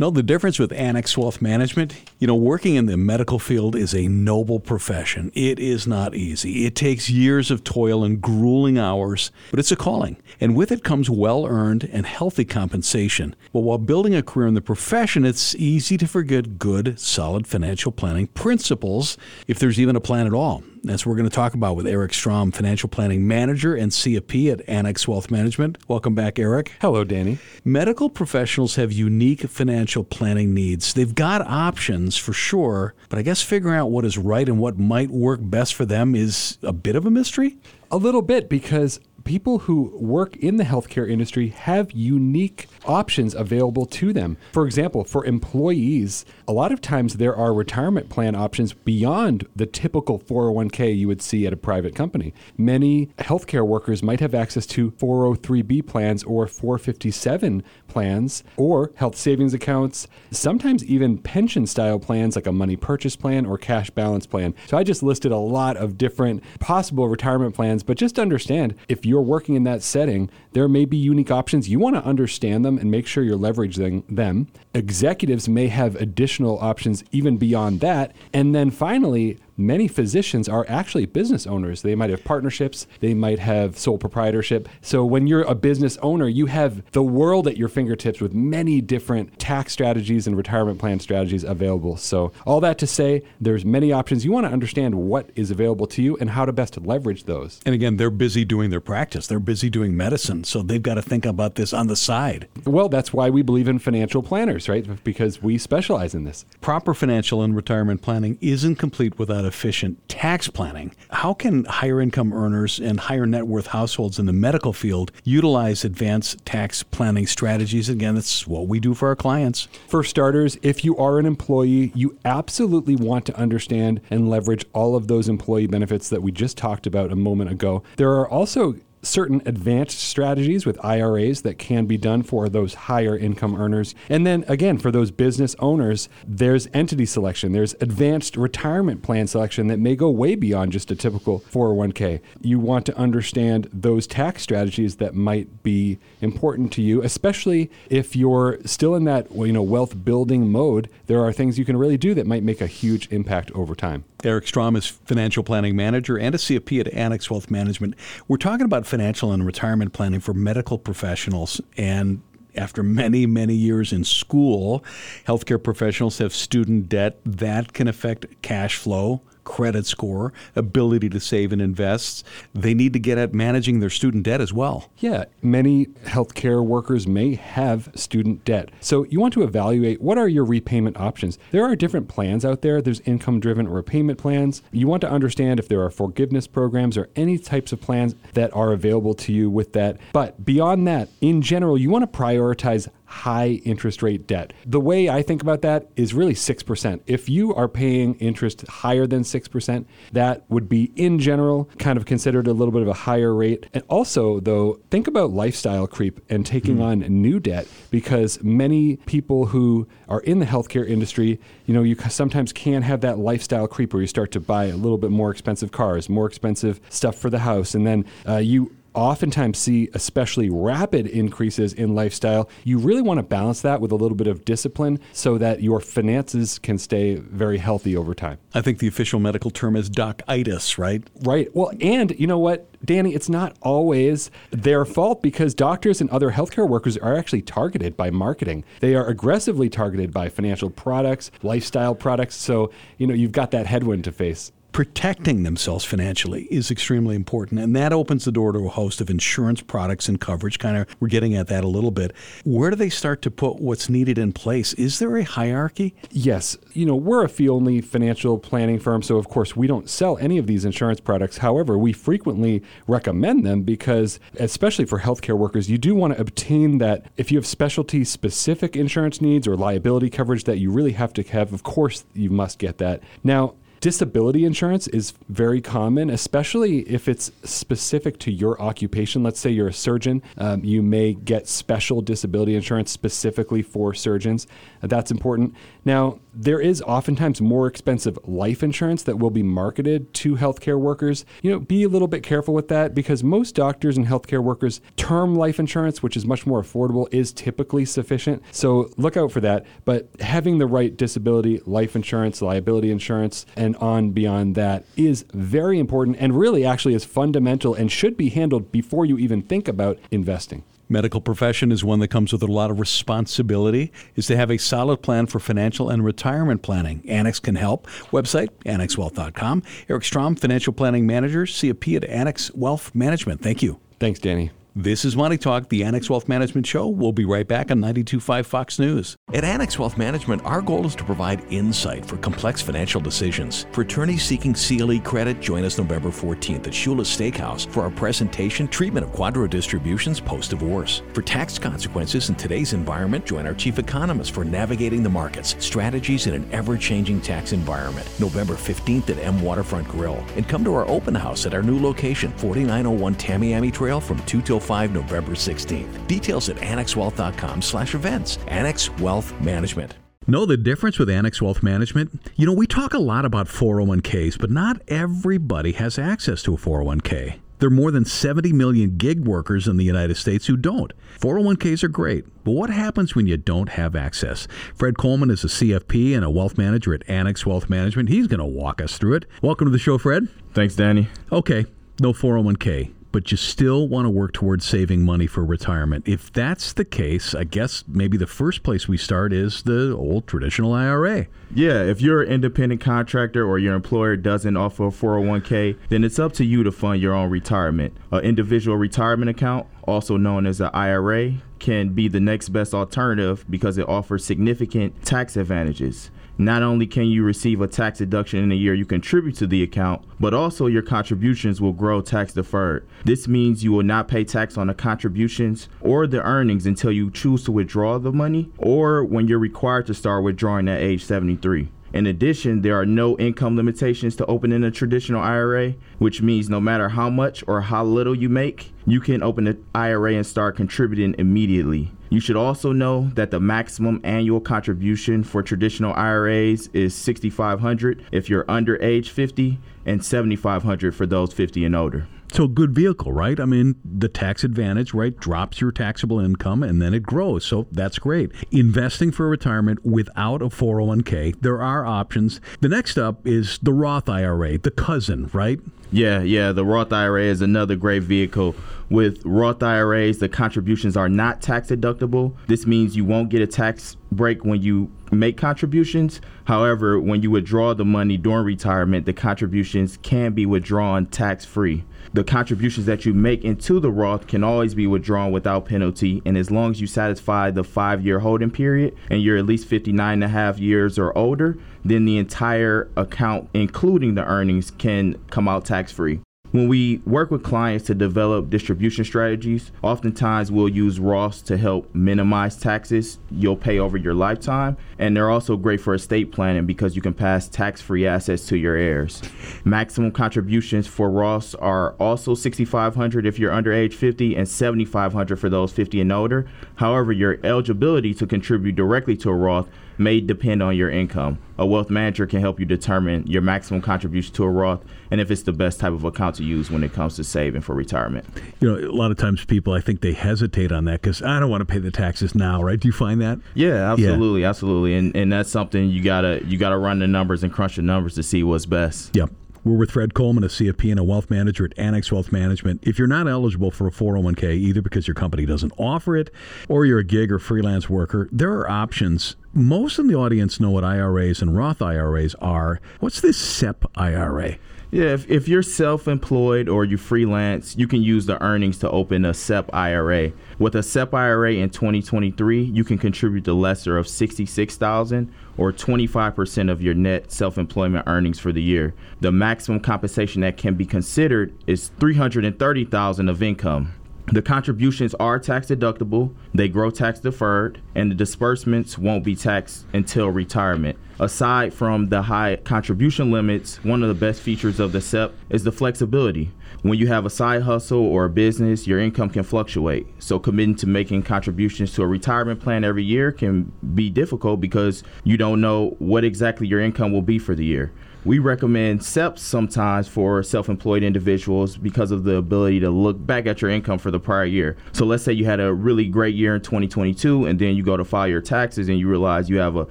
Know the difference with Annex Wealth Management? You know, working in the medical field is a noble profession. It is not easy. It takes years of toil and grueling hours, but it's a calling. And with it comes well earned and healthy compensation. But while building a career in the profession, it's easy to forget good, solid financial planning principles, if there's even a plan at all. That's what we're going to talk about with Eric Strom, Financial Planning Manager and CFP at Annex Wealth Management. Welcome back, Eric. Hello, Danny. Medical professionals have unique financial planning needs. They've got options for sure, but I guess figuring out what is right and what might work best for them is a bit of a mystery. A little bit because people who work in the healthcare industry have unique options available to them. For example, for employees, a lot of times there are retirement plan options beyond the typical 401k you would see at a private company. Many healthcare workers might have access to 403b plans or 457 plans or health savings accounts, sometimes even pension style plans like a money purchase plan or cash balance plan. So I just listed a lot of different possible retirement plans, but just understand if you're working in that setting, there may be unique options. You want to understand them and make sure you're leveraging them. Executives may have additional options even beyond that. And then finally, many physicians are actually business owners. They might have partnerships, they might have sole proprietorship. So when you're a business owner, you have the world at your fingertips with many different tax strategies and retirement plan strategies available. So all that to say, there's many options. You want to understand what is available to you and how to best leverage those. And again, they're busy doing their practice. They're busy doing medicine, so they've got to think about this on the side. Well, that's why we believe in financial planners, right? Because we specialize in this. Proper financial and retirement planning isn't complete without efficient tax planning. How can higher income earners and higher net worth households in the medical field utilize advanced tax planning strategies? Again, that's what we do for our clients. For starters, if you are an employee, you absolutely want to understand and leverage all of those employee benefits that we just talked about a moment ago. There are also certain advanced strategies with IRAs that can be done for those higher income earners. And then again, for those business owners, there's entity selection, there's advanced retirement plan selection that may go way beyond just a typical 401k. You want to understand those tax strategies that might be important to you, especially if you're still in that you know wealth building mode. There are things you can really do that might make a huge impact over time. Eric Strom is financial planning manager and a CFP at Annex Wealth Management. We're talking about financial and retirement planning for medical professionals and after many, many years in school, healthcare professionals have student debt that can affect cash flow credit score, ability to save and invest. They need to get at managing their student debt as well. Yeah, many healthcare workers may have student debt. So you want to evaluate what are your repayment options. There are different plans out there. There's income driven repayment plans. You want to understand if there are forgiveness programs or any types of plans that are available to you with that. But beyond that, in general, you want to prioritize high interest rate debt. The way I think about that is really 6%. If you are paying interest higher than 6%, that would be in general kind of considered a little bit of a higher rate. And also, though, think about lifestyle creep and taking mm. on new debt because many people who are in the healthcare industry, you know, you sometimes can have that lifestyle creep where you start to buy a little bit more expensive cars, more expensive stuff for the house, and then uh, you oftentimes see especially rapid increases in lifestyle, you really want to balance that with a little bit of discipline so that your finances can stay very healthy over time. I think the official medical term is doc-itis, right? Right. Well, and you know what, Danny, it's not always their fault because doctors and other healthcare workers are actually targeted by marketing. They are aggressively targeted by financial products, lifestyle products. So, you know, you've got that headwind to face protecting themselves financially is extremely important. And that opens the door to a host of insurance products and coverage. Kind of, we're getting at that a little bit. Where do they start to put what's needed in place? Is there a hierarchy? Yes. You know, we're a fee only financial planning firm. So, of course, we don't sell any of these insurance products. However, we frequently recommend them because, especially for healthcare workers, you do want to obtain that if you have specialty specific insurance needs or liability coverage that you really have to have, of course, you must get that. Now, Disability insurance is very common, especially if it's specific to your occupation. Let's say you're a surgeon, um, you may get special disability insurance specifically for surgeons. That's important. Now, there is oftentimes more expensive life insurance that will be marketed to healthcare workers. You know, be a little bit careful with that because most doctors and healthcare workers, term life insurance, which is much more affordable, is typically sufficient. So look out for that. But having the right disability, life insurance, liability insurance, and on beyond that is very important and really actually is fundamental and should be handled before you even think about investing medical profession is one that comes with a lot of responsibility is to have a solid plan for financial and retirement planning. Annex can help. Website annexwealth.com eric strom financial planning manager. Cfp at annex wealth management. Thank you. Thanks danny this is Money Talk, the Annex Wealth Management Show. We'll be right back on 92.5 Fox News. At Annex Wealth Management, our goal is to provide insight for complex financial decisions. For attorneys seeking CLE credit, join us November 14th at Shula's Steakhouse for our presentation, Treatment of QDRO Distributions Post-Divorce. For tax consequences in today's environment, join our Chief Economist for navigating the markets, strategies in an ever-changing tax environment. November 15th at M Waterfront Grill. And come to our open house at our new location, 4901 Tamiami Trail from 2 till 5 November 16th. Details at annexwealth.com slash events. Annex Wealth Management. Know the difference with Annex Wealth Management? You know, we talk a lot about 401ks, but not everybody has access to a 401k. There are more than 70 million gig workers in the United States who don't. 401ks are great, but what happens when you don't have access? Fred Coleman is a CFP and a wealth manager at Annex Wealth Management. He's going to walk us through it. Welcome to the show, Fred. Thanks, Danny. Okay, no 401k but you still want to work towards saving money for retirement. If that's the case, I guess maybe the first place we start is the old traditional IRA. Yeah, if you're an independent contractor or your employer doesn't offer a 401k, then it's up to you to fund your own retirement. An individual retirement account, also known as an IRA, can be the next best alternative because it offers significant tax advantages. Not only can you receive a tax deduction in the year you contribute to the account, but also your contributions will grow tax deferred. This means you will not pay tax on the contributions or the earnings until you choose to withdraw the money or when you're required to start withdrawing at age 73. In addition, there are no income limitations to opening a traditional IRA, which means no matter how much or how little you make, you can open an IRA and start contributing immediately. You should also know that the maximum annual contribution for traditional IRAs is 6500 if you're under age 50 and 7500 for those 50 and older. So good vehicle, right? I mean, the tax advantage, right, drops your taxable income and then it grows. So that's great. Investing for retirement without a 401k, there are options. The next up is the Roth IRA, the cousin, right? Yeah, yeah, the Roth IRA is another great vehicle. With Roth IRAs, the contributions are not tax deductible. This means you won't get a tax break when you make contributions. However, when you withdraw the money during retirement, the contributions can be withdrawn tax free. The contributions that you make into the Roth can always be withdrawn without penalty, and as long as you satisfy the five year holding period and you're at least 59 and a half years or older, then the entire account, including the earnings, can come out tax free. When we work with clients to develop distribution strategies, oftentimes we'll use Roths to help minimize taxes you'll pay over your lifetime. And they're also great for estate planning because you can pass tax free assets to your heirs. Maximum contributions for Roths are also 6,500 if you're under age 50 and 7,500 for those 50 and older. However, your eligibility to contribute directly to a Roth may depend on your income. A wealth manager can help you determine your maximum contribution to a Roth and if it's the best type of account to use when it comes to saving for retirement. You know, a lot of times people, I think they hesitate on that because I don't want to pay the taxes now, right? Do you find that? Yeah, absolutely, yeah. absolutely, and and that's something you gotta you gotta run the numbers and crunch the numbers to see what's best. Yep. We're with Fred Coleman, a CFP and a wealth manager at Annex Wealth Management. If you're not eligible for a 401k, either because your company doesn't offer it or you're a gig or freelance worker, there are options. Most in the audience know what IRAs and Roth IRAs are. What's this SEP IRA? Yeah, if, if you're self employed or you freelance, you can use the earnings to open a SEP IRA. With a SEP IRA in 2023, you can contribute the lesser of 66000 or 25% of your net self employment earnings for the year. The maximum compensation that can be considered is 330000 of income. The contributions are tax deductible, they grow tax deferred, and the disbursements won't be taxed until retirement. Aside from the high contribution limits, one of the best features of the SEP is the flexibility. When you have a side hustle or a business, your income can fluctuate. So, committing to making contributions to a retirement plan every year can be difficult because you don't know what exactly your income will be for the year. We recommend SEPs sometimes for self employed individuals because of the ability to look back at your income for the prior year. So let's say you had a really great year in 2022 and then you go to file your taxes and you realize you have a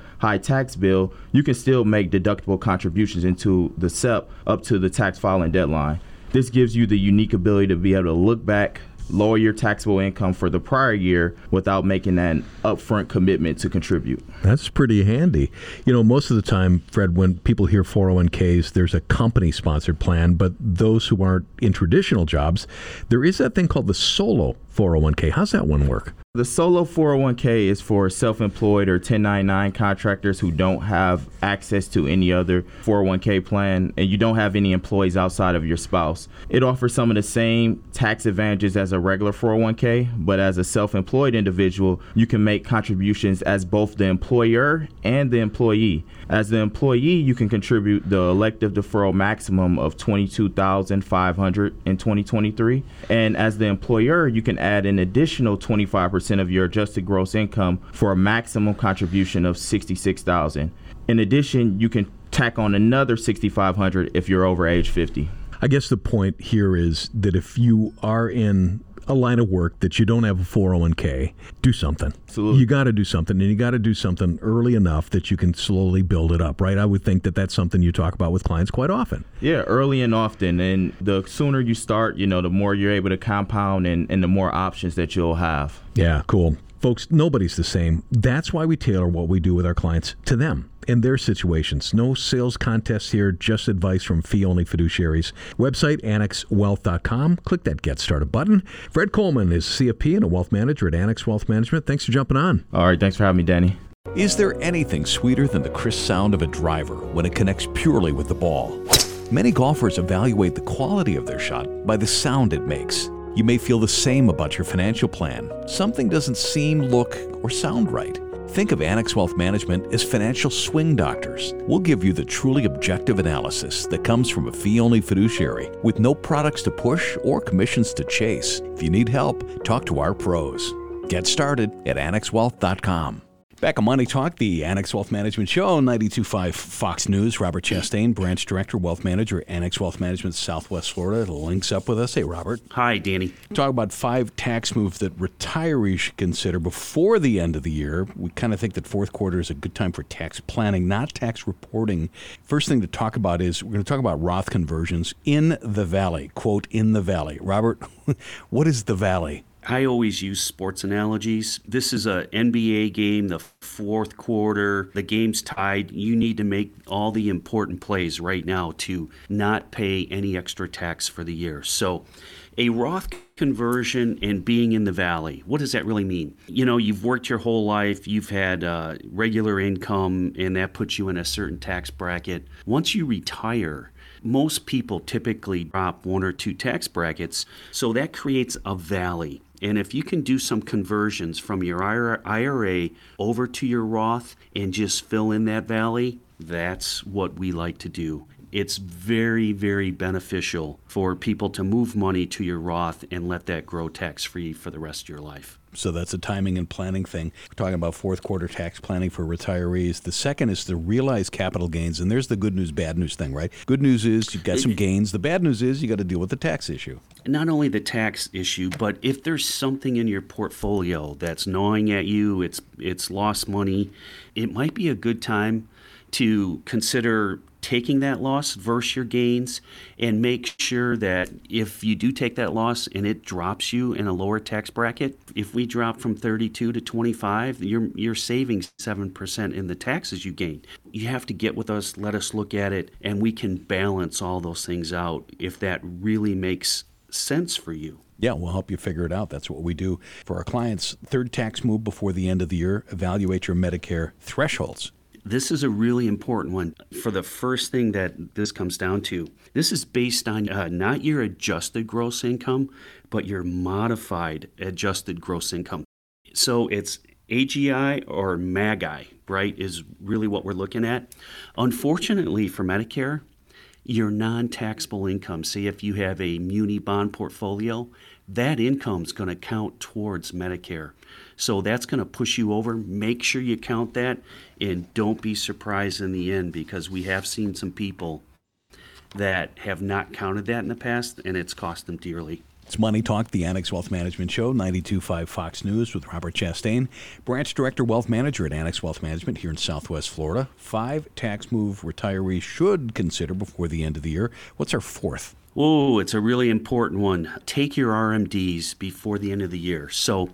high tax bill, you can still make deductible contributions into the SEP up to the tax filing deadline. This gives you the unique ability to be able to look back lower your taxable income for the prior year without making an upfront commitment to contribute. That's pretty handy. You know, most of the time, Fred, when people hear 401ks, there's a company sponsored plan, but those who aren't in traditional jobs, there is that thing called the solo 401k. How's that one work? The solo 401k is for self employed or 1099 contractors who don't have access to any other 401k plan and you don't have any employees outside of your spouse. It offers some of the same tax advantages as a regular 401k, but as a self employed individual, you can make contributions as both the employer and the employee. As the employee, you can contribute the elective deferral maximum of 22500 in 2023, and as the employer, you can add an additional 25% of your adjusted gross income for a maximum contribution of 66,000. In addition, you can tack on another 6,500 if you're over age 50. I guess the point here is that if you are in a line of work that you don't have a 401k, do something. Absolutely. You got to do something, and you got to do something early enough that you can slowly build it up, right? I would think that that's something you talk about with clients quite often. Yeah, early and often. And the sooner you start, you know, the more you're able to compound and, and the more options that you'll have. Yeah, cool. Folks, nobody's the same. That's why we tailor what we do with our clients to them and their situations. No sales contests here, just advice from fee only fiduciaries. Website annexwealth.com. Click that Get Started button. Fred Coleman is CFP and a wealth manager at Annex Wealth Management. Thanks for jumping on. All right, thanks for having me, Danny. Is there anything sweeter than the crisp sound of a driver when it connects purely with the ball? Many golfers evaluate the quality of their shot by the sound it makes. You may feel the same about your financial plan. Something doesn't seem, look, or sound right. Think of Annex Wealth Management as financial swing doctors. We'll give you the truly objective analysis that comes from a fee only fiduciary with no products to push or commissions to chase. If you need help, talk to our pros. Get started at annexwealth.com. Back on Money Talk, the Annex Wealth Management Show, 92.5 Fox News. Robert Chastain, Branch Director, Wealth Manager, Annex Wealth Management, Southwest Florida, links up with us. Hey, Robert. Hi, Danny. Talk about five tax moves that retirees should consider before the end of the year. We kind of think that fourth quarter is a good time for tax planning, not tax reporting. First thing to talk about is we're going to talk about Roth conversions in the Valley. Quote, in the Valley. Robert, what is the Valley? I always use sports analogies. This is a NBA game, the fourth quarter, the game's tied. You need to make all the important plays right now to not pay any extra tax for the year. So, a Roth conversion and being in the valley, what does that really mean? You know, you've worked your whole life, you've had uh, regular income, and that puts you in a certain tax bracket. Once you retire, most people typically drop one or two tax brackets, so that creates a valley. And if you can do some conversions from your IRA over to your Roth and just fill in that valley, that's what we like to do. It's very, very beneficial for people to move money to your Roth and let that grow tax free for the rest of your life. So that's a timing and planning thing. We're talking about fourth quarter tax planning for retirees. The second is to realize capital gains. And there's the good news, bad news thing, right? Good news is you've got some uh, gains. The bad news is you got to deal with the tax issue. Not only the tax issue, but if there's something in your portfolio that's gnawing at you, it's it's lost money, it might be a good time to consider taking that loss versus your gains and make sure that if you do take that loss and it drops you in a lower tax bracket, if we drop from 32 to 25, you're you're saving 7% in the taxes you gain. You have to get with us, let us look at it and we can balance all those things out if that really makes sense for you. Yeah, we'll help you figure it out. That's what we do for our clients. Third tax move before the end of the year, evaluate your Medicare thresholds. This is a really important one. For the first thing that this comes down to, this is based on uh, not your adjusted gross income, but your modified adjusted gross income. So it's AGI or MAGI, right, is really what we're looking at. Unfortunately for Medicare, your non taxable income, say if you have a muni bond portfolio, that income is going to count towards Medicare. So that's going to push you over. Make sure you count that and don't be surprised in the end because we have seen some people that have not counted that in the past and it's cost them dearly. It's Money Talk, the Annex Wealth Management Show, 92.5 Fox News with Robert Chastain, Branch Director Wealth Manager at Annex Wealth Management here in Southwest Florida. Five tax move retirees should consider before the end of the year. What's our fourth? Oh, it's a really important one. Take your RMDs before the end of the year. So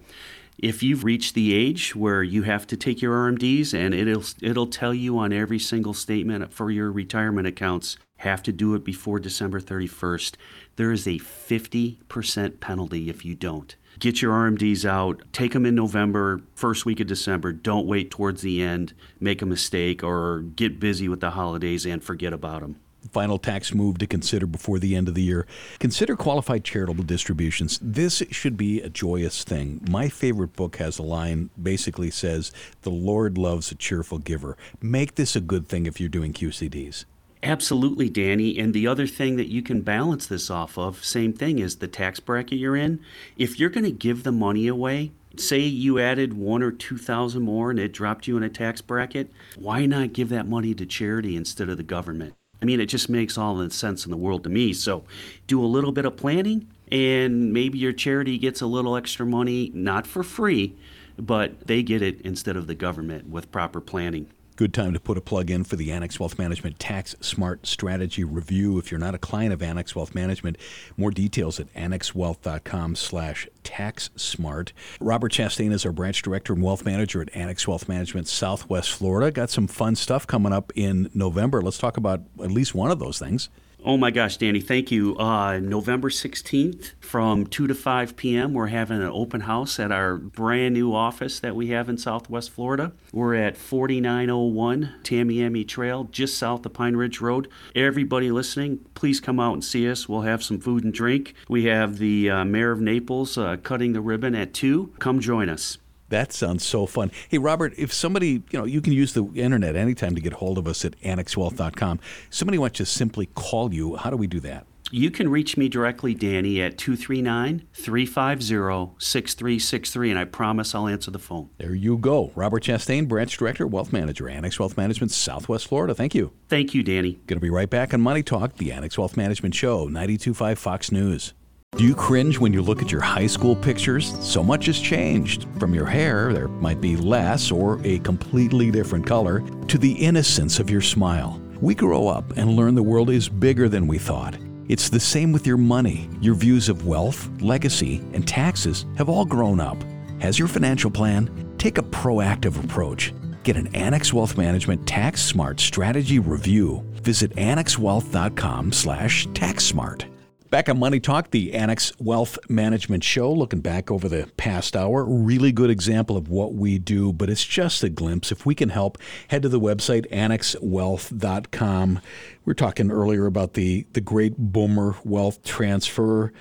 if you've reached the age where you have to take your RMDs and it'll it'll tell you on every single statement for your retirement accounts have to do it before December 31st. There is a 50% penalty if you don't. Get your RMDs out, take them in November, first week of December. Don't wait towards the end, make a mistake, or get busy with the holidays and forget about them final tax move to consider before the end of the year. Consider qualified charitable distributions. This should be a joyous thing. My favorite book has a line basically says, "The Lord loves a cheerful giver." Make this a good thing if you're doing QCDs. Absolutely, Danny. And the other thing that you can balance this off of, same thing, is the tax bracket you're in. If you're going to give the money away, say you added one or two thousand more and it dropped you in a tax bracket, why not give that money to charity instead of the government? I mean, it just makes all the sense in the world to me. So do a little bit of planning, and maybe your charity gets a little extra money, not for free, but they get it instead of the government with proper planning. Good time to put a plug in for the Annex Wealth Management Tax Smart Strategy Review. If you're not a client of Annex Wealth Management, more details at annexwealth.com slash taxsmart. Robert Chastain is our branch director and wealth manager at Annex Wealth Management Southwest Florida. Got some fun stuff coming up in November. Let's talk about at least one of those things. Oh my gosh, Danny, thank you. Uh, November 16th from 2 to 5 p.m., we're having an open house at our brand new office that we have in Southwest Florida. We're at 4901 Tamiami Trail, just south of Pine Ridge Road. Everybody listening, please come out and see us. We'll have some food and drink. We have the uh, Mayor of Naples uh, cutting the ribbon at 2. Come join us. That sounds so fun. Hey, Robert, if somebody, you know, you can use the internet anytime to get hold of us at annexwealth.com. Somebody wants to simply call you. How do we do that? You can reach me directly, Danny, at 239 350 6363, and I promise I'll answer the phone. There you go. Robert Chastain, Branch Director, Wealth Manager, Annex Wealth Management, Southwest Florida. Thank you. Thank you, Danny. Going to be right back on Money Talk, the Annex Wealth Management Show, 925 Fox News. Do you cringe when you look at your high school pictures? So much has changed. From your hair, there might be less or a completely different color, to the innocence of your smile. We grow up and learn the world is bigger than we thought. It's the same with your money. Your views of wealth, legacy, and taxes have all grown up. Has your financial plan? Take a proactive approach. Get an Annex Wealth Management Tax Smart Strategy Review. Visit annexwealth.com slash taxsmart. Back on Money Talk, the Annex Wealth Management Show, looking back over the past hour. Really good example of what we do, but it's just a glimpse. If we can help, head to the website, annexwealth.com. We were talking earlier about the, the great boomer wealth transfer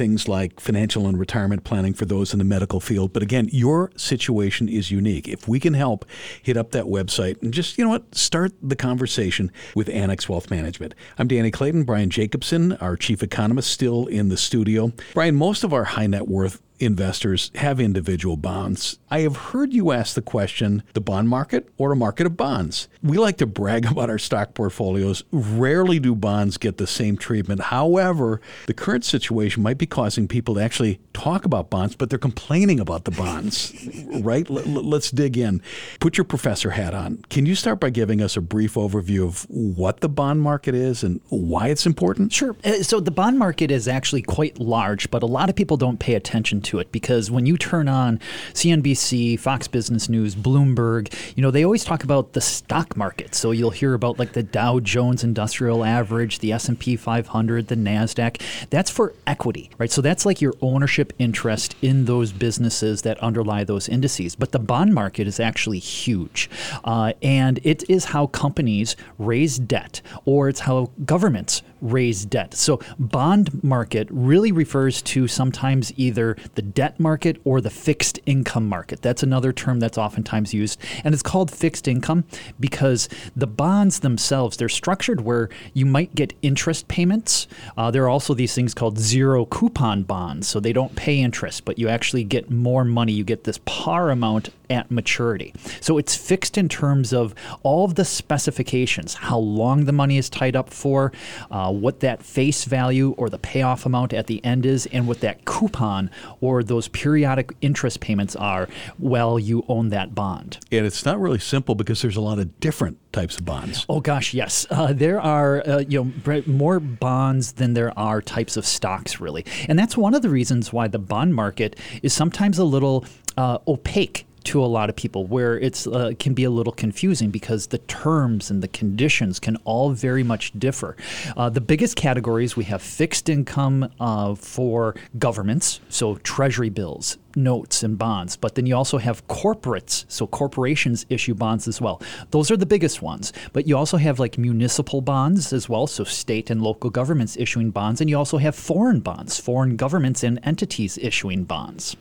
things like financial and retirement planning for those in the medical field. But again, your situation is unique. If we can help, hit up that website and just, you know what, start the conversation with Annex Wealth Management. I'm Danny Clayton, Brian Jacobsen, our chief economist, still in the studio. Brian, most of our high net worth investors have individual bonds. I have heard you ask the question the bond market or a market of bonds. We like to brag about our stock portfolios. Rarely do bonds get the same treatment. However, the current situation might be causing people to actually talk about bonds, but they're complaining about the bonds, right? Let's dig in. Put your professor hat on. Can you start by giving us a brief overview of what the bond market is and why it's important? Sure. Uh, so, the bond market is actually quite large, but a lot of people don't pay attention to to it because when you turn on CNBC, Fox Business News, Bloomberg, you know, they always talk about the stock market. So you'll hear about like the Dow Jones Industrial Average, the S&P 500, the Nasdaq. That's for equity, right? So that's like your ownership interest in those businesses that underlie those indices. But the bond market is actually huge. Uh, and it is how companies raise debt or it's how governments raise debt. So bond market really refers to sometimes either the debt market or the fixed income market. That's another term that's oftentimes used. And it's called fixed income because the bonds themselves, they're structured where you might get interest payments. Uh, there are also these things called zero coupon bonds. So they don't pay interest, but you actually get more money. You get this par amount at maturity. So it's fixed in terms of all of the specifications, how long the money is tied up for, uh, what that face value or the payoff amount at the end is, and what that coupon or those periodic interest payments are while you own that bond. And it's not really simple because there's a lot of different types of bonds. Oh gosh, yes. Uh, there are uh, you know more bonds than there are types of stocks, really, and that's one of the reasons why the bond market is sometimes a little uh, opaque to a lot of people where it's uh, can be a little confusing because the terms and the conditions can all very much differ. Uh, the biggest categories we have fixed income uh, for governments, so treasury bills, notes and bonds, but then you also have corporates, so corporations issue bonds as well. Those are the biggest ones. But you also have like municipal bonds as well, so state and local governments issuing bonds, and you also have foreign bonds, foreign governments and entities issuing bonds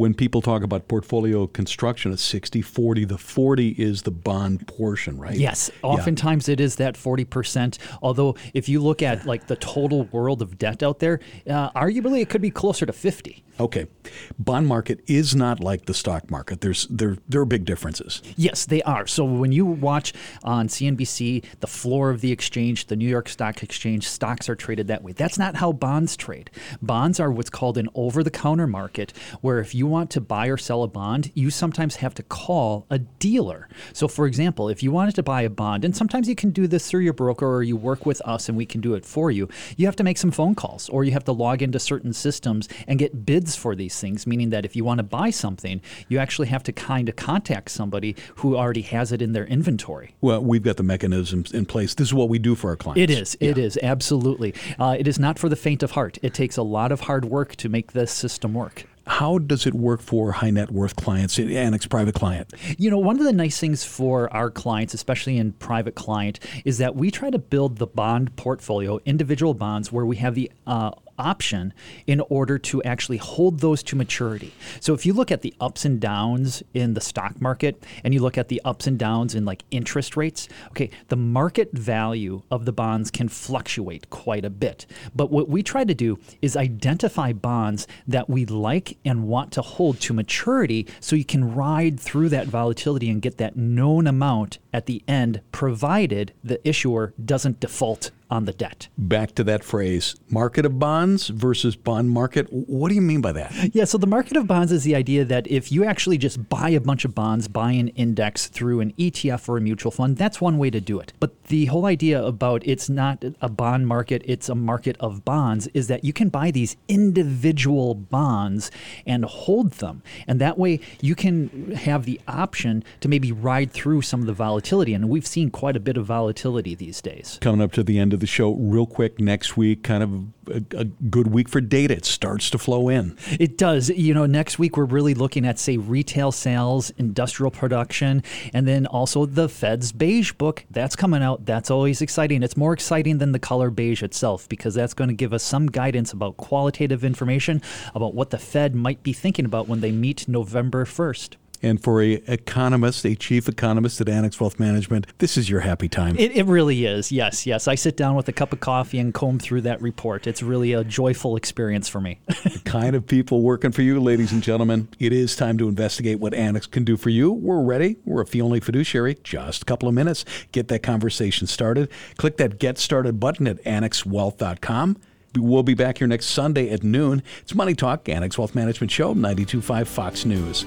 when people talk about portfolio construction, it's 60 40. The 40 is the bond portion, right? Yes. Oftentimes yeah. it is that 40%. Although, if you look at like the total world of debt out there, uh, arguably it could be closer to 50. Okay, bond market is not like the stock market. There's there there are big differences. Yes, they are. So when you watch on CNBC the floor of the exchange, the New York Stock Exchange, stocks are traded that way. That's not how bonds trade. Bonds are what's called an over-the-counter market, where if you want to buy or sell a bond, you sometimes have to call a dealer. So for example, if you wanted to buy a bond, and sometimes you can do this through your broker or you work with us and we can do it for you, you have to make some phone calls or you have to log into certain systems and get bids for these things, meaning that if you want to buy something, you actually have to kind of contact somebody who already has it in their inventory. Well, we've got the mechanisms in place. This is what we do for our clients. It is. Yeah. It is absolutely. Uh, it is not for the faint of heart. It takes a lot of hard work to make this system work. How does it work for high net worth clients, Annex Private Client? You know, one of the nice things for our clients, especially in Private Client, is that we try to build the bond portfolio, individual bonds, where we have the uh, option in order to actually hold those to maturity. So if you look at the ups and downs in the stock market and you look at the ups and downs in like interest rates, okay, the market value of the bonds can fluctuate quite a bit. But what we try to do is identify bonds that we like and want to hold to maturity so you can ride through that volatility and get that known amount at the end, provided the issuer doesn't default on the debt. Back to that phrase market of bonds versus bond market. What do you mean by that? Yeah, so the market of bonds is the idea that if you actually just buy a bunch of bonds, buy an index through an ETF or a mutual fund, that's one way to do it. But the whole idea about it's not a bond market, it's a market of bonds is that you can buy these individual bonds and hold them. And that way you can have the option to maybe ride through some of the volatility. And we've seen quite a bit of volatility these days. Coming up to the end of the show, real quick, next week, kind of a, a, good week for data. It starts to flow in. It does. You know, next week we're really looking at, say, retail sales, industrial production, and then also the Fed's beige book. That's coming out. That's always exciting. It's more exciting than the color beige itself because that's going to give us some guidance about qualitative information about what the Fed might be thinking about when they meet November 1st. And for a economist, a chief economist at Annex Wealth Management, this is your happy time. It, it really is. Yes, yes. I sit down with a cup of coffee and comb through that report. It's really a joyful experience for me. the kind of people working for you, ladies and gentlemen. It is time to investigate what Annex can do for you. We're ready. We're a fee only fiduciary. Just a couple of minutes. Get that conversation started. Click that Get Started button at annexwealth.com. We'll be back here next Sunday at noon. It's Money Talk, Annex Wealth Management Show, 925 Fox News.